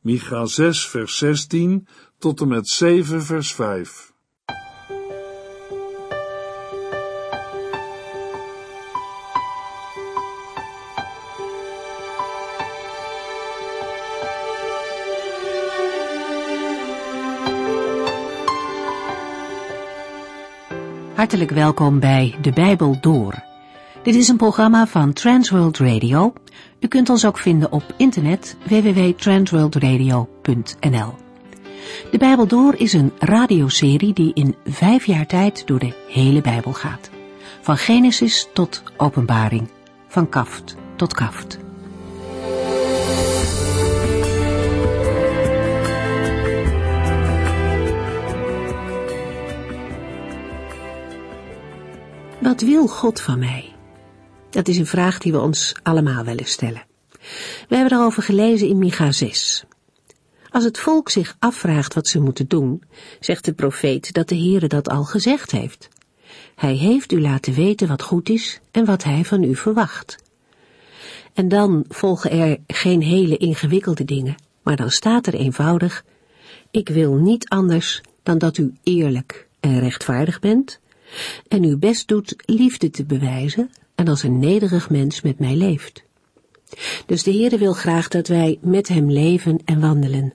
Micha 6 vers 16 tot en met 7 vers 5. Hartelijk welkom bij De Bijbel Door. Dit is een programma van Transworld Radio. U kunt ons ook vinden op internet www.transworldradio.nl. De Bijbel Door is een radioserie die in vijf jaar tijd door de hele Bijbel gaat. Van Genesis tot Openbaring, van kaft tot kaft. Wat wil God van mij? Dat is een vraag die we ons allemaal willen stellen. We hebben erover gelezen in Micha 6. Als het volk zich afvraagt wat ze moeten doen, zegt de profeet dat de Heere dat al gezegd heeft. Hij heeft u laten weten wat goed is en wat hij van u verwacht. En dan volgen er geen hele ingewikkelde dingen, maar dan staat er eenvoudig, ik wil niet anders dan dat u eerlijk en rechtvaardig bent en uw best doet liefde te bewijzen en als een nederig mens met mij leeft. Dus de Heere wil graag dat wij met Hem leven en wandelen.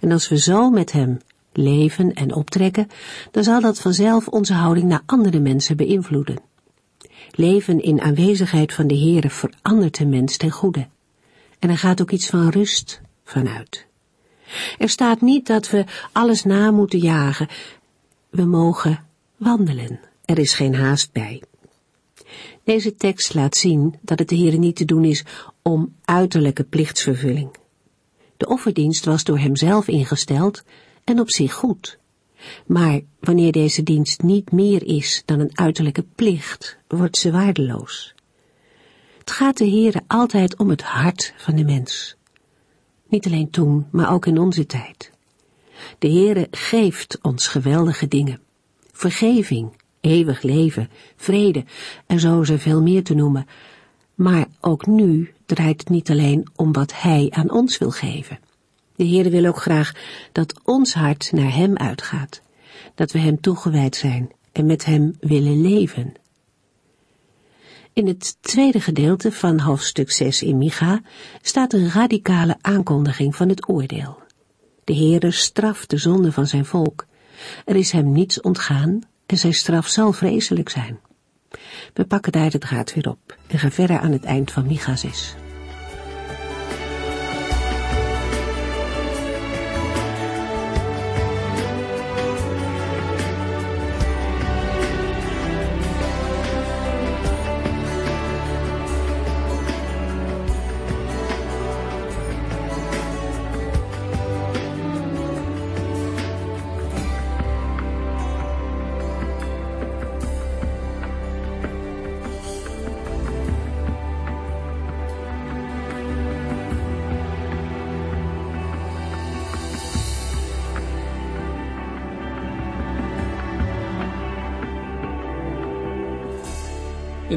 En als we zo met Hem leven en optrekken, dan zal dat vanzelf onze houding naar andere mensen beïnvloeden. Leven in aanwezigheid van de Heere verandert de mens ten goede. En er gaat ook iets van rust vanuit. Er staat niet dat we alles na moeten jagen. We mogen wandelen. Er is geen haast bij. Deze tekst laat zien dat het de Heer niet te doen is om uiterlijke plichtsvervulling. De offerdienst was door hemzelf ingesteld en op zich goed. Maar wanneer deze dienst niet meer is dan een uiterlijke plicht, wordt ze waardeloos. Het gaat de Heere altijd om het hart van de mens. Niet alleen toen, maar ook in onze tijd. De Heere geeft ons geweldige dingen vergeving, eeuwig leven, vrede en zo veel meer te noemen. Maar ook nu draait het niet alleen om wat Hij aan ons wil geven. De Heer wil ook graag dat ons hart naar Hem uitgaat, dat we Hem toegewijd zijn en met Hem willen leven. In het tweede gedeelte van hoofdstuk 6 in Micha staat een radicale aankondiging van het oordeel. De Heere straft de zonde van zijn volk er is hem niets ontgaan en zijn straf zal vreselijk zijn. We pakken daar de draad weer op en gaan verder aan het eind van Micha 6.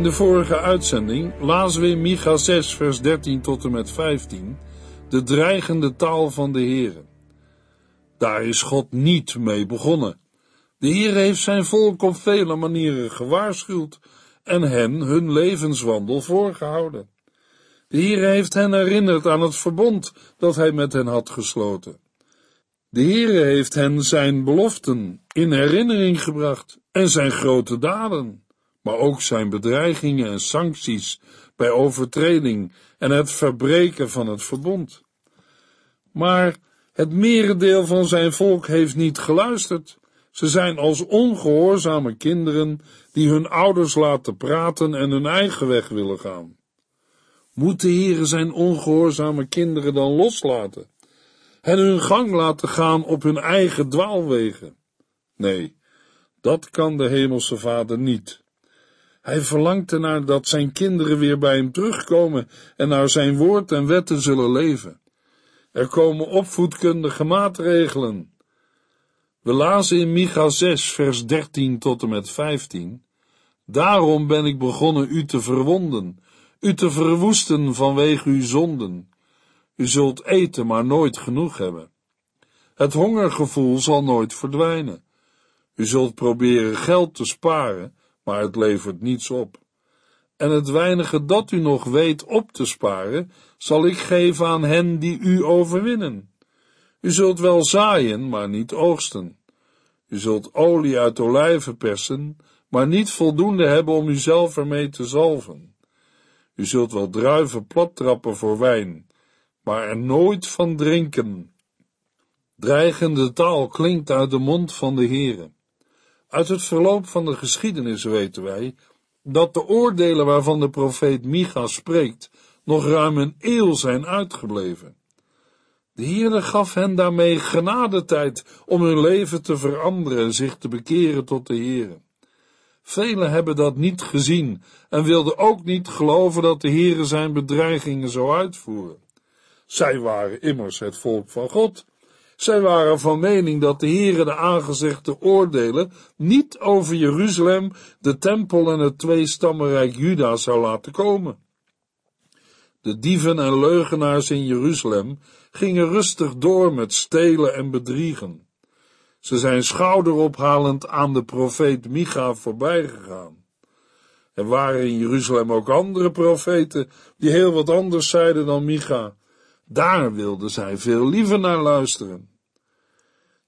In de vorige uitzending lazen we in Micha 6 vers 13 tot en met 15 de dreigende taal van de Heere. Daar is God niet mee begonnen. De Heer heeft zijn volk op vele manieren gewaarschuwd en hen hun levenswandel voorgehouden. De Heer heeft hen herinnerd aan het verbond dat hij met hen had gesloten. De Heere heeft hen zijn beloften in herinnering gebracht en zijn grote daden maar ook zijn bedreigingen en sancties bij overtreding en het verbreken van het verbond. Maar het merendeel van zijn volk heeft niet geluisterd. Ze zijn als ongehoorzame kinderen die hun ouders laten praten en hun eigen weg willen gaan. Moet de Heere zijn ongehoorzame kinderen dan loslaten en hun gang laten gaan op hun eigen dwaalwegen? Nee, dat kan de Hemelse Vader niet. Hij verlangt ernaar dat zijn kinderen weer bij hem terugkomen en naar zijn woord en wetten zullen leven. Er komen opvoedkundige maatregelen. We lazen in Micha 6, vers 13 tot en met 15. Daarom ben ik begonnen u te verwonden, u te verwoesten vanwege uw zonden. U zult eten, maar nooit genoeg hebben. Het hongergevoel zal nooit verdwijnen. U zult proberen geld te sparen, maar het levert niets op. En het weinige dat u nog weet op te sparen, zal ik geven aan hen die u overwinnen. U zult wel zaaien, maar niet oogsten. U zult olie uit olijven persen, maar niet voldoende hebben om uzelf ermee te zalven. U zult wel druiven plattrappen voor wijn, maar er nooit van drinken. Dreigende taal klinkt uit de mond van de Heere. Uit het verloop van de geschiedenis weten wij dat de oordelen waarvan de profeet Micha spreekt nog ruim een eeuw zijn uitgebleven. De Heere gaf hen daarmee genadetijd om hun leven te veranderen en zich te bekeren tot de Heere. Velen hebben dat niet gezien en wilden ook niet geloven dat de Heere zijn bedreigingen zou uitvoeren. Zij waren immers het volk van God. Zij waren van mening dat de Heere de aangezegde oordelen niet over Jeruzalem, de tempel en het tweestammenrijk Juda zou laten komen. De dieven en leugenaars in Jeruzalem gingen rustig door met stelen en bedriegen. Ze zijn schouderophalend aan de profeet Micha voorbij gegaan. Er waren in Jeruzalem ook andere profeten die heel wat anders zeiden dan Micha. Daar wilden zij veel liever naar luisteren.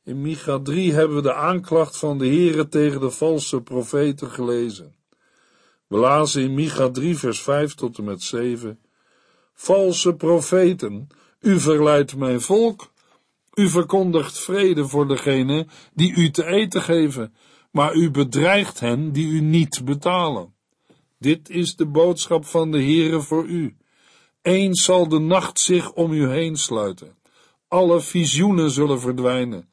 In Micha 3 hebben we de aanklacht van de Heere tegen de valse profeten gelezen. We lazen in Micha 3 vers 5 tot en met 7. Valse profeten, u verleidt mijn volk. U verkondigt vrede voor degene die u te eten geven, maar u bedreigt hen die u niet betalen. Dit is de boodschap van de Heere voor u. Eens zal de nacht zich om u heen sluiten. Alle visioenen zullen verdwijnen.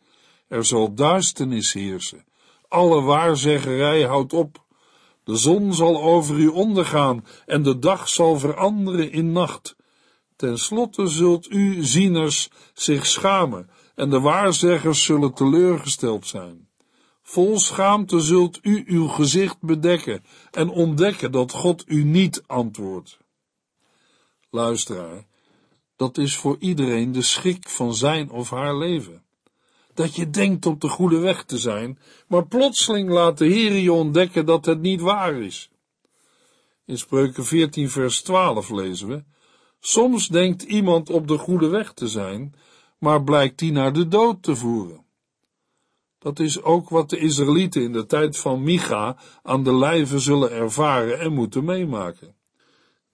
Er zal duisternis heersen. Alle waarzeggerij houdt op. De zon zal over u ondergaan en de dag zal veranderen in nacht. Ten slotte zult u, zieners, zich schamen en de waarzeggers zullen teleurgesteld zijn. Vol schaamte zult u uw gezicht bedekken en ontdekken dat God u niet antwoordt. Luisteraar, dat is voor iedereen de schrik van zijn of haar leven. Dat je denkt op de goede weg te zijn, maar plotseling laat de Heer je ontdekken dat het niet waar is. In Spreuken 14 vers 12 lezen we, Soms denkt iemand op de goede weg te zijn, maar blijkt die naar de dood te voeren. Dat is ook wat de Israëlieten in de tijd van Micha aan de lijve zullen ervaren en moeten meemaken.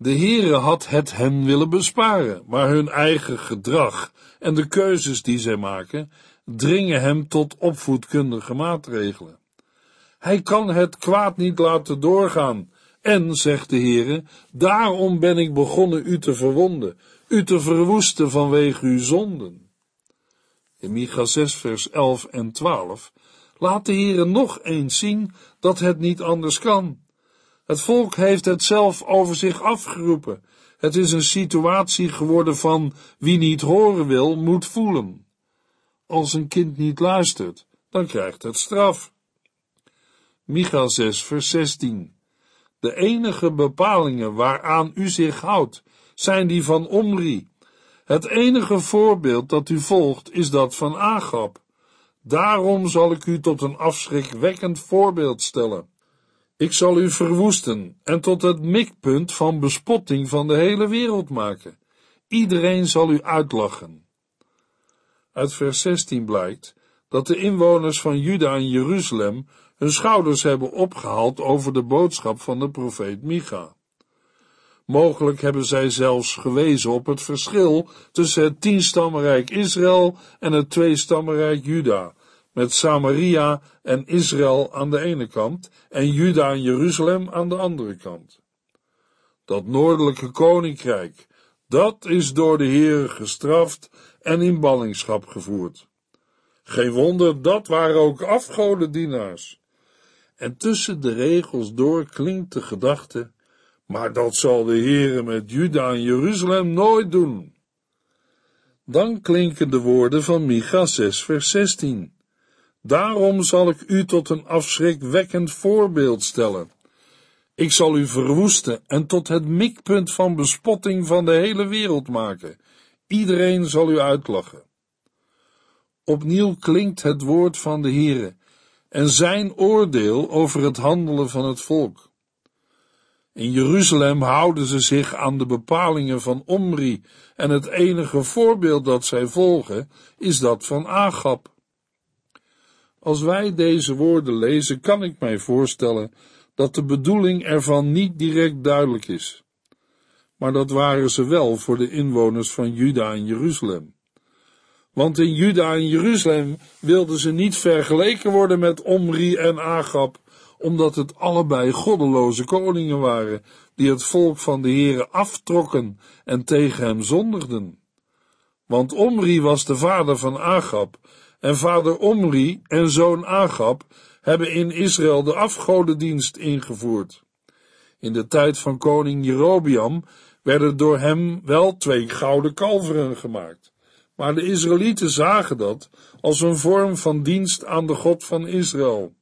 De Heere had het hen willen besparen, maar hun eigen gedrag en de keuzes die zij maken, dringen hem tot opvoedkundige maatregelen. Hij kan het kwaad niet laten doorgaan, en, zegt de Heere, daarom ben ik begonnen u te verwonden, u te verwoesten vanwege uw zonden. In Micha 6 vers 11 en 12 laat de Heere nog eens zien dat het niet anders kan. Het volk heeft het zelf over zich afgeroepen. Het is een situatie geworden van wie niet horen wil, moet voelen. Als een kind niet luistert, dan krijgt het straf. Micha 6 vers 16 De enige bepalingen waaraan u zich houdt, zijn die van Omri. Het enige voorbeeld dat u volgt, is dat van Agab. Daarom zal ik u tot een afschrikwekkend voorbeeld stellen. Ik zal u verwoesten en tot het mikpunt van bespotting van de hele wereld maken. Iedereen zal u uitlachen. Uit vers 16 blijkt dat de inwoners van Juda en Jeruzalem hun schouders hebben opgehaald over de boodschap van de profeet Micha. Mogelijk hebben zij zelfs gewezen op het verschil tussen het tienstammenrijk Israël en het tweestammenrijk Juda, met Samaria en Israël aan de ene kant en Juda en Jeruzalem aan de andere kant. Dat noordelijke koninkrijk, dat is door de Heer gestraft en in ballingschap gevoerd. Geen wonder, dat waren ook afgodendienaars. En tussen de regels door klinkt de gedachte, maar dat zal de Heere met Juda en Jeruzalem nooit doen. Dan klinken de woorden van Micha 6 vers 16. Daarom zal ik u tot een afschrikwekkend voorbeeld stellen. Ik zal u verwoesten en tot het mikpunt van bespotting van de hele wereld maken. Iedereen zal u uitlachen. Opnieuw klinkt het woord van de Heere en zijn oordeel over het handelen van het volk. In Jeruzalem houden ze zich aan de bepalingen van Omri en het enige voorbeeld dat zij volgen is dat van Agab. Als wij deze woorden lezen, kan ik mij voorstellen dat de bedoeling ervan niet direct duidelijk is. Maar dat waren ze wel voor de inwoners van Juda en Jeruzalem. Want in Juda en Jeruzalem wilden ze niet vergeleken worden met Omri en Agab, omdat het allebei goddeloze koningen waren, die het volk van de Heere aftrokken en tegen hem zondigden. Want Omri was de vader van Agab, en vader Omri en zoon Agab hebben in Israël de afgodendienst ingevoerd. In de tijd van koning Jerobiam werden door hem wel twee gouden kalveren gemaakt. Maar de Israëlieten zagen dat als een vorm van dienst aan de God van Israël.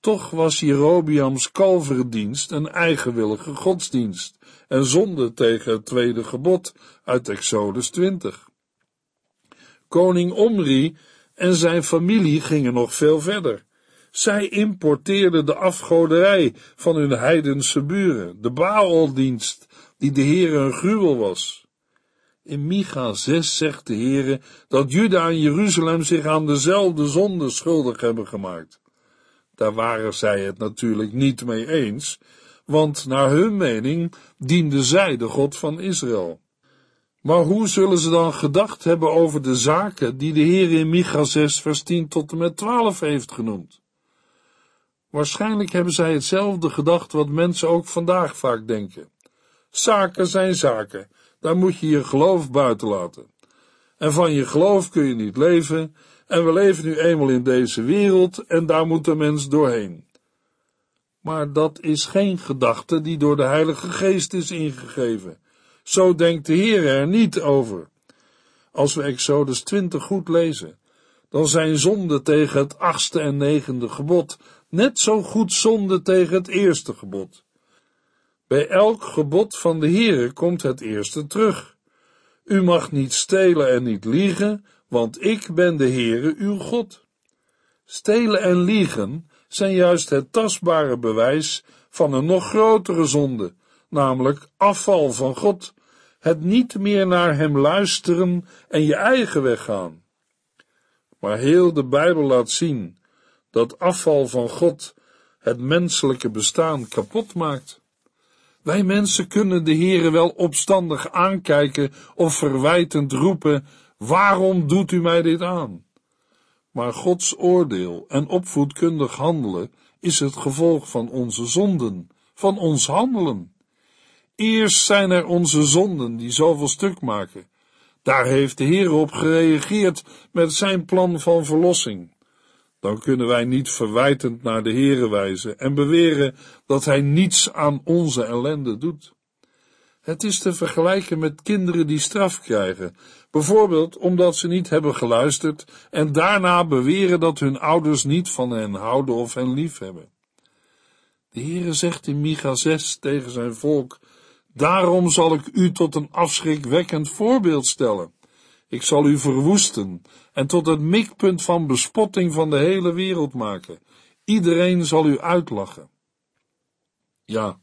Toch was Jerobiams kalverendienst een eigenwillige godsdienst en zonde tegen het tweede gebod uit Exodus 20. Koning Omri en zijn familie gingen nog veel verder. Zij importeerden de afgoderij van hun heidense buren, de Baaldienst, die de Heere een gruwel was. In Micha 6 zegt de Heere dat Juda en Jeruzalem zich aan dezelfde zonde schuldig hebben gemaakt. Daar waren zij het natuurlijk niet mee eens, want naar hun mening dienden zij de God van Israël. Maar hoe zullen ze dan gedacht hebben over de zaken die de Heer in Micha 6 vers 10 tot en met 12 heeft genoemd? Waarschijnlijk hebben zij hetzelfde gedacht wat mensen ook vandaag vaak denken. Zaken zijn zaken, daar moet je je geloof buiten laten. En van je geloof kun je niet leven, en we leven nu eenmaal in deze wereld en daar moet de mens doorheen. Maar dat is geen gedachte die door de Heilige Geest is ingegeven. Zo denkt de Heer er niet over. Als we Exodus 20 goed lezen, dan zijn zonde tegen het achtste en negende gebod net zo goed zonde tegen het eerste gebod. Bij elk gebod van de Heere komt het eerste terug. U mag niet stelen en niet liegen, want ik ben de Heere uw God. Stelen en liegen zijn juist het tastbare bewijs van een nog grotere zonde, namelijk afval van God, het niet meer naar hem luisteren en je eigen weg gaan. Maar heel de Bijbel laat zien dat afval van God het menselijke bestaan kapot maakt. Wij mensen kunnen de Heere wel opstandig aankijken of verwijtend roepen, waarom doet u mij dit aan? Maar Gods oordeel en opvoedkundig handelen is het gevolg van onze zonden, van ons handelen. Eerst zijn er onze zonden die zoveel stuk maken. Daar heeft de Heer op gereageerd met zijn plan van verlossing. Dan kunnen wij niet verwijtend naar de Heere wijzen en beweren dat Hij niets aan onze ellende doet. Het is te vergelijken met kinderen die straf krijgen, bijvoorbeeld omdat ze niet hebben geluisterd en daarna beweren dat hun ouders niet van hen houden of hen lief hebben. De Heere zegt in Micha 6 tegen zijn volk, daarom zal ik u tot een afschrikwekkend voorbeeld stellen. Ik zal u verwoesten en tot het mikpunt van bespotting van de hele wereld maken. Iedereen zal u uitlachen. Ja,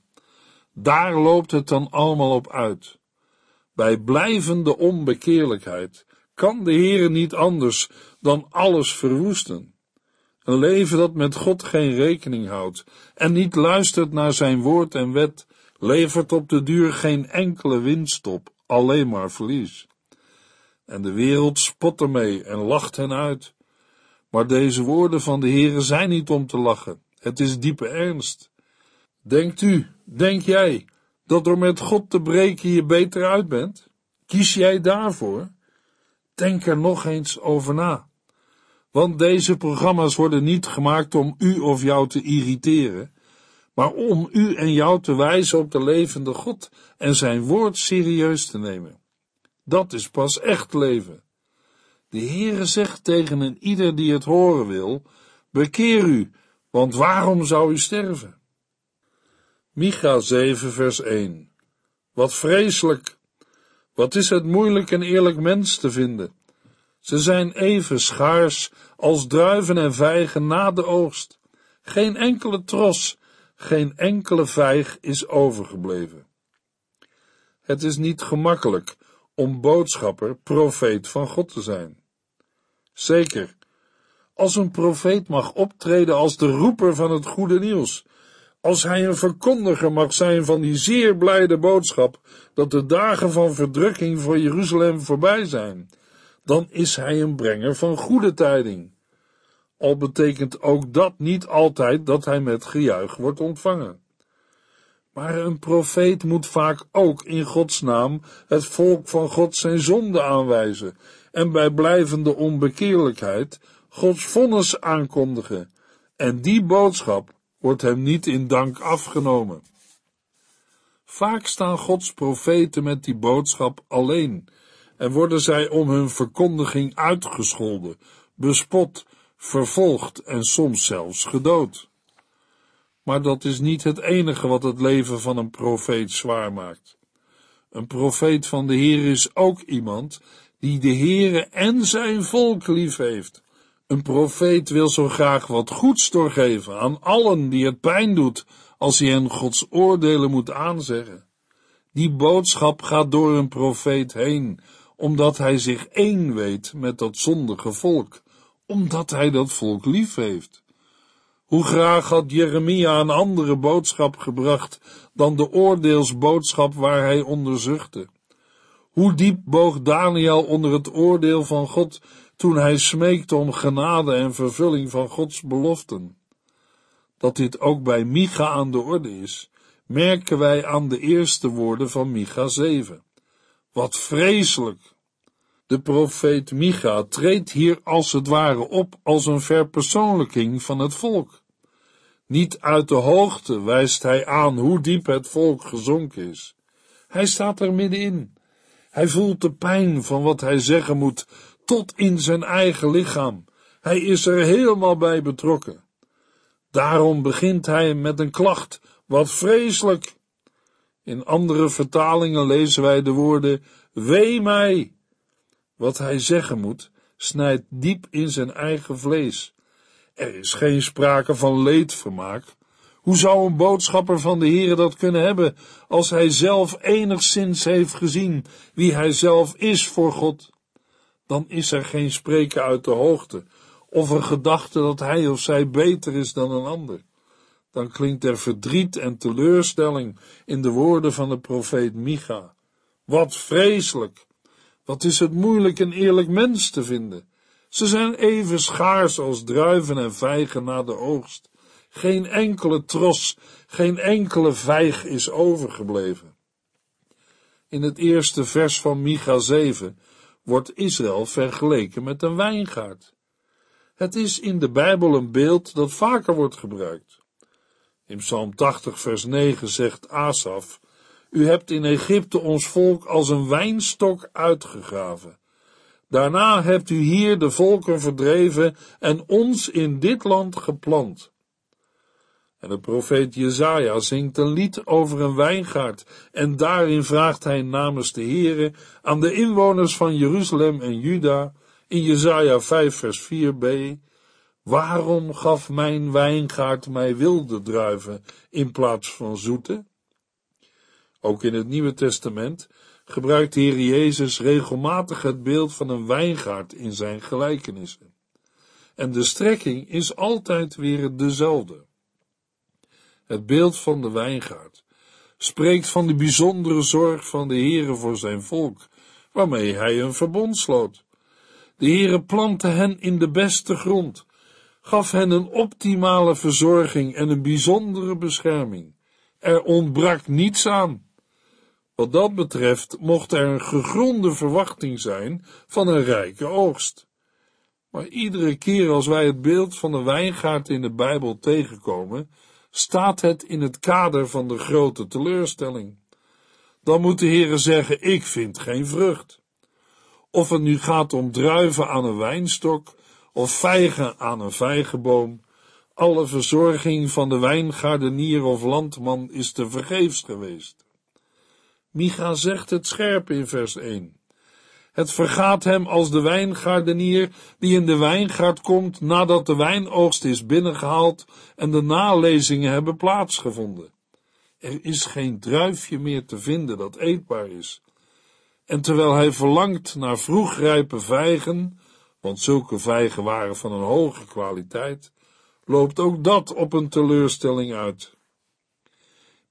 daar loopt het dan allemaal op uit. Bij blijvende onbekeerlijkheid kan de Heere niet anders dan alles verwoesten. Een leven dat met God geen rekening houdt en niet luistert naar zijn woord en wet, levert op de duur geen enkele winst op, alleen maar verlies. En de wereld spot ermee en lacht hen uit. Maar deze woorden van de Heere zijn niet om te lachen. Het is diepe ernst. Denkt u, denk jij, dat door met God te breken je beter uit bent? Kies jij daarvoor? Denk er nog eens over na. Want deze programma's worden niet gemaakt om u of jou te irriteren, maar om u en jou te wijzen op de levende God en zijn woord serieus te nemen. Dat is pas echt leven. De Heere zegt tegen een ieder die het horen wil, bekeer u, want waarom zou u sterven? Micha 7 vers 1 Wat vreselijk! Wat is het moeilijk een eerlijk mens te vinden? Ze zijn even schaars als druiven en vijgen na de oogst. Geen enkele tros, geen enkele vijg is overgebleven. Het is niet gemakkelijk om boodschapper, profeet van God te zijn. Zeker, als een profeet mag optreden als de roeper van het goede nieuws, als hij een verkondiger mag zijn van die zeer blijde boodschap dat de dagen van verdrukking voor Jeruzalem voorbij zijn, dan is hij een brenger van goede tijding. Al betekent ook dat niet altijd dat hij met gejuich wordt ontvangen. Maar een profeet moet vaak ook in Gods naam het volk van God zijn zonde aanwijzen en bij blijvende onbekeerlijkheid Gods vonnis aankondigen. En die boodschap wordt hem niet in dank afgenomen. Vaak staan Gods profeten met die boodschap alleen en worden zij om hun verkondiging uitgescholden, bespot, vervolgd en soms zelfs gedood. Maar dat is niet het enige wat het leven van een profeet zwaar maakt. Een profeet van de Heer is ook iemand die de Heere en zijn volk lief heeft. Een profeet wil zo graag wat goeds doorgeven aan allen die het pijn doet als hij hen Gods oordelen moet aanzeggen. Die boodschap gaat door een profeet heen, omdat hij zich één weet met dat zondige volk, omdat hij dat volk lief heeft. Hoe graag had Jeremia een andere boodschap gebracht dan de oordeelsboodschap waar hij onder zuchtte. Hoe diep boog Daniel onder het oordeel van God toen hij smeekte om genade en vervulling van Gods beloften. Dat dit ook bij Micha aan de orde is, merken wij aan de eerste woorden van Micha 7. Wat vreselijk! De profeet Micha treedt hier als het ware op als een verpersoonlijking van het volk. Niet uit de hoogte wijst hij aan hoe diep het volk gezonken is. Hij staat er middenin. Hij voelt de pijn van wat hij zeggen moet tot in zijn eigen lichaam. Hij is er helemaal bij betrokken. Daarom begint hij met een klacht, wat vreselijk. In andere vertalingen lezen wij de woorden, wee mij. Wat hij zeggen moet, snijdt diep in zijn eigen vlees. Er is geen sprake van leedvermaak. Hoe zou een boodschapper van de Heere dat kunnen hebben, als hij zelf enigszins heeft gezien wie hij zelf is voor God? Dan is er geen spreken uit de hoogte, of een gedachte dat hij of zij beter is dan een ander. Dan klinkt er verdriet en teleurstelling in de woorden van de profeet Micha. Wat vreselijk! Wat is het moeilijk een eerlijk mens te vinden? Ze zijn even schaars als druiven en vijgen na de oogst. Geen enkele tros, geen enkele vijg is overgebleven. In het eerste vers van Micha 7 wordt Israël vergeleken met een wijngaard. Het is in de Bijbel een beeld dat vaker wordt gebruikt. In Psalm 80, vers 9 zegt Asaf: U hebt in Egypte ons volk als een wijnstok uitgegraven. Daarna hebt u hier de volken verdreven en ons in dit land geplant. En de profeet Jezaja zingt een lied over een wijngaard en daarin vraagt hij namens de Heere aan de inwoners van Jeruzalem en Juda in Jezaja 5 vers 4b Waarom gaf mijn wijngaard mij wilde druiven in plaats van zoete? Ook in het Nieuwe Testament gebruikt de Heer Jezus regelmatig het beeld van een wijngaard in zijn gelijkenissen. En de strekking is altijd weer dezelfde. Het beeld van de wijngaard spreekt van de bijzondere zorg van de Heere voor zijn volk, waarmee hij een verbond sloot. De Heere plantte hen in de beste grond, gaf hen een optimale verzorging en een bijzondere bescherming. Er ontbrak niets aan. Wat dat betreft mocht er een gegronde verwachting zijn van een rijke oogst. Maar iedere keer als wij het beeld van de wijngaard in de Bijbel tegenkomen, staat het in het kader van de grote teleurstelling. Dan moet de Heere zeggen, ik vind geen vrucht. Of het nu gaat om druiven aan een wijnstok, of vijgen aan een vijgenboom, alle verzorging van de wijngaardenier of landman is te vergeefs geweest. Micha zegt het scherp in vers 1. Het vergaat hem als de wijngaardenier die in de wijngaard komt nadat de wijnoogst is binnengehaald en de nalezingen hebben plaatsgevonden. Er is geen druifje meer te vinden dat eetbaar is. En terwijl hij verlangt naar vroegrijpe vijgen, want zulke vijgen waren van een hoge kwaliteit, loopt ook dat op een teleurstelling uit.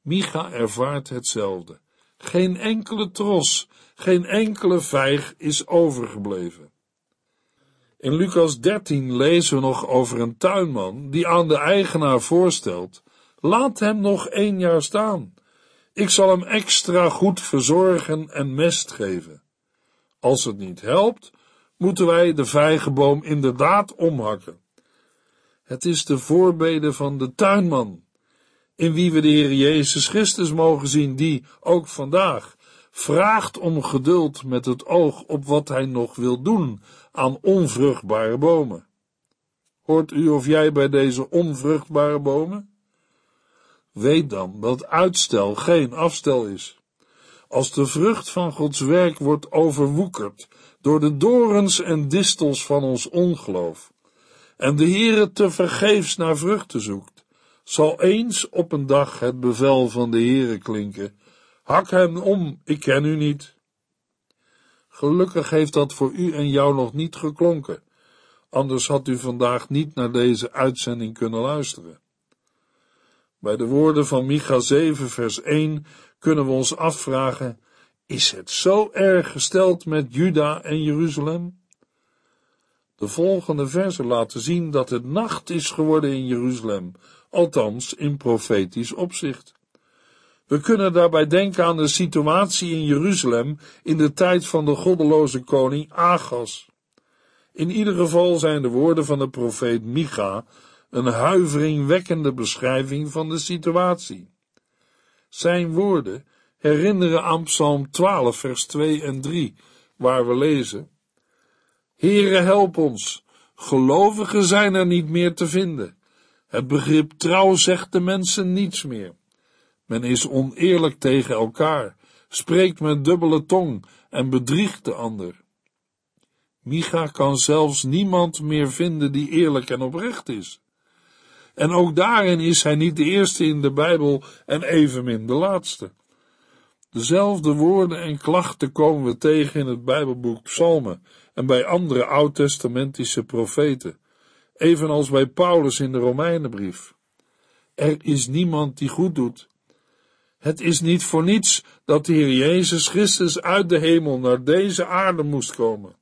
Micha ervaart hetzelfde. Geen enkele tros, geen enkele vijg is overgebleven. In Lucas 13 lezen we nog over een tuinman die aan de eigenaar voorstelt: laat hem nog één jaar staan. Ik zal hem extra goed verzorgen en mest geven. Als het niet helpt, moeten wij de vijgenboom inderdaad omhakken. Het is de voorbede van de tuinman, in wie we de Heer Jezus Christus mogen zien, die ook vandaag vraagt om geduld met het oog op wat hij nog wil doen aan onvruchtbare bomen. Hoort u of jij bij deze onvruchtbare bomen? Weet dan dat uitstel geen afstel is. Als de vrucht van Gods werk wordt overwoekerd door de dorens en distels van ons ongeloof, en de Heere te vergeefs naar vruchten zoekt, zal eens op een dag het bevel van de Heere klinken, hak hem om, ik ken u niet. Gelukkig heeft dat voor u en jou nog niet geklonken, anders had u vandaag niet naar deze uitzending kunnen luisteren. Bij de woorden van Micha 7 vers 1 kunnen we ons afvragen, is het zo erg gesteld met Juda en Jeruzalem? De volgende versen laten zien dat het nacht is geworden in Jeruzalem, althans in profetisch opzicht. We kunnen daarbij denken aan de situatie in Jeruzalem in de tijd van de goddeloze koning Agas. In ieder geval zijn de woorden van de profeet Micha een huiveringwekkende beschrijving van de situatie. Zijn woorden herinneren aan Psalm 12, vers 2 en 3, waar we lezen: Heere, help ons. Gelovigen zijn er niet meer te vinden. Het begrip trouw zegt de mensen niets meer. Men is oneerlijk tegen elkaar, spreekt met dubbele tong en bedriegt de ander. Micha kan zelfs niemand meer vinden die eerlijk en oprecht is. En ook daarin is hij niet de eerste in de Bijbel en evenmin de laatste. Dezelfde woorden en klachten komen we tegen in het Bijbelboek Psalmen en bij andere oud-testamentische profeten, evenals bij Paulus in de Romeinenbrief. Er is niemand die goed doet. Het is niet voor niets dat de Heer Jezus Christus uit de hemel naar deze aarde moest komen.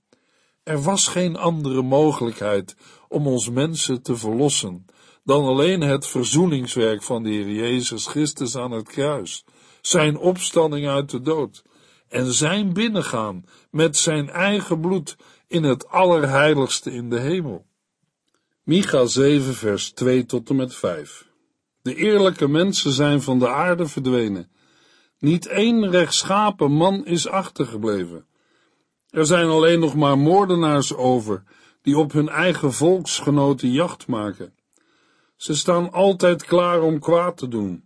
Er was geen andere mogelijkheid om ons mensen te verlossen dan alleen het verzoeningswerk van de Heer Jezus Christus aan het kruis, zijn opstanding uit de dood en zijn binnengaan met zijn eigen bloed in het allerheiligste in de hemel. Micha 7 vers 2 tot en met 5 De eerlijke mensen zijn van de aarde verdwenen. Niet één rechtschapen man is achtergebleven. Er zijn alleen nog maar moordenaars over, die op hun eigen volksgenoten jacht maken. Ze staan altijd klaar om kwaad te doen.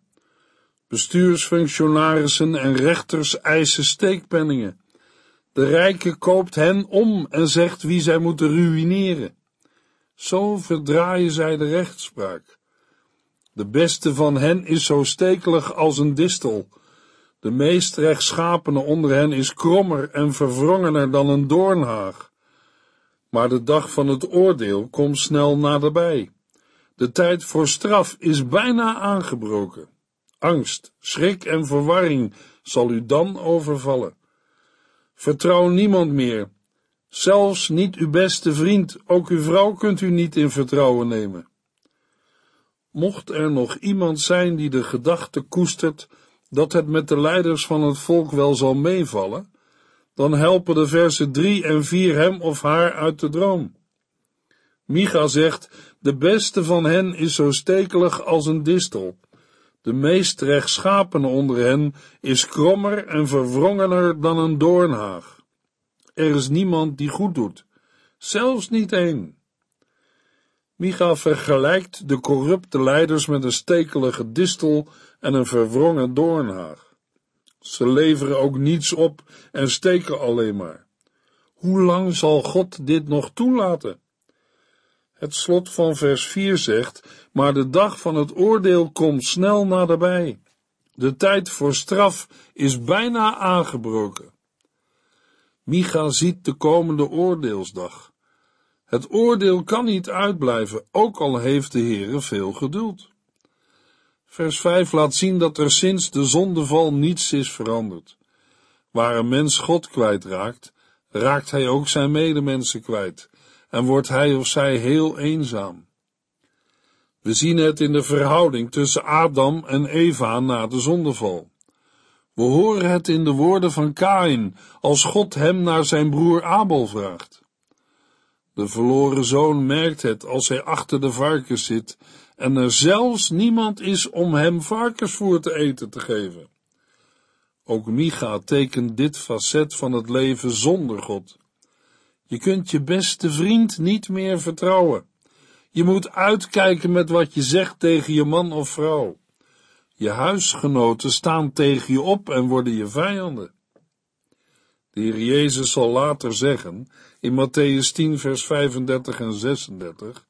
Bestuursfunctionarissen en rechters eisen steekpenningen. De rijke koopt hen om en zegt wie zij moeten ruïneren. Zo verdraaien zij de rechtspraak. De beste van hen is zo stekelig als een distel. De meest rechtschapene onder hen is krommer en verwrongener dan een doornhaag. Maar de dag van het oordeel komt snel naderbij. De tijd voor straf is bijna aangebroken. Angst, schrik en verwarring zal u dan overvallen. Vertrouw niemand meer. Zelfs niet uw beste vriend, ook uw vrouw kunt u niet in vertrouwen nemen. Mocht er nog iemand zijn die de gedachte koestert dat het met de leiders van het volk wel zal meevallen, dan helpen de versen 3 en 4 hem of haar uit de droom. Micha zegt, de beste van hen is zo stekelig als een distel. De meest rechtschapene onder hen is krommer en verwrongener dan een doornhaag. Er is niemand die goed doet, zelfs niet één. Micha vergelijkt de corrupte leiders met een stekelige distel en een verwrongen doornhaag. Ze leveren ook niets op en steken alleen maar. Hoe lang zal God dit nog toelaten? Het slot van vers 4 zegt, maar de dag van het oordeel komt snel naderbij. De tijd voor straf is bijna aangebroken. Micha ziet de komende oordeelsdag. Het oordeel kan niet uitblijven, ook al heeft de Heere veel geduld. Vers 5 laat zien dat er sinds de zondeval niets is veranderd. Waar een mens God kwijtraakt, raakt hij ook zijn medemensen kwijt en wordt hij of zij heel eenzaam. We zien het in de verhouding tussen Adam en Eva na de zondeval. We horen het in de woorden van Kain als God hem naar zijn broer Abel vraagt. De verloren zoon merkt het als hij achter de varkens zit en er zelfs niemand is om hem varkensvoer te eten te geven. Ook Micha tekent dit facet van het leven zonder God. Je kunt je beste vriend niet meer vertrouwen. Je moet uitkijken met wat je zegt tegen je man of vrouw. Je huisgenoten staan tegen je op en worden je vijanden. De Heer Jezus zal later zeggen, in Matthäus 10 vers 35 en 36,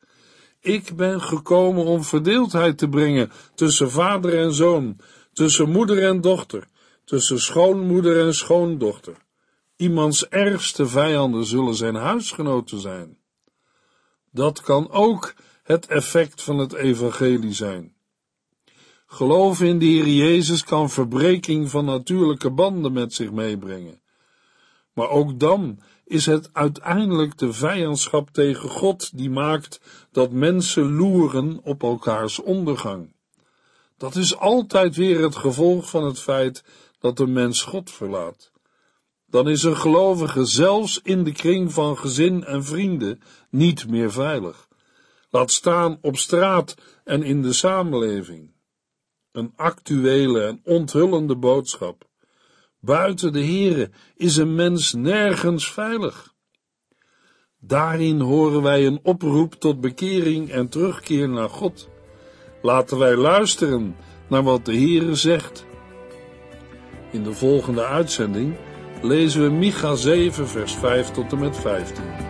Ik ben gekomen om verdeeldheid te brengen tussen vader en zoon, tussen moeder en dochter, tussen schoonmoeder en schoondochter. Iemands ergste vijanden zullen zijn huisgenoten zijn. Dat kan ook het effect van het evangelie zijn. Geloof in de Heer Jezus kan verbreking van natuurlijke banden met zich meebrengen. Maar ook dan is het uiteindelijk de vijandschap tegen God die maakt dat mensen loeren op elkaars ondergang. Dat is altijd weer het gevolg van het feit dat de mens God verlaat. Dan is een gelovige zelfs in de kring van gezin en vrienden niet meer veilig. Laat staan op straat en in de samenleving. Een actuele en onthullende boodschap. Buiten de Here is een mens nergens veilig. Daarin horen wij een oproep tot bekering en terugkeer naar God. Laten wij luisteren naar wat de Heere zegt. In de volgende uitzending lezen we Micha 7 vers 5 tot en met 15.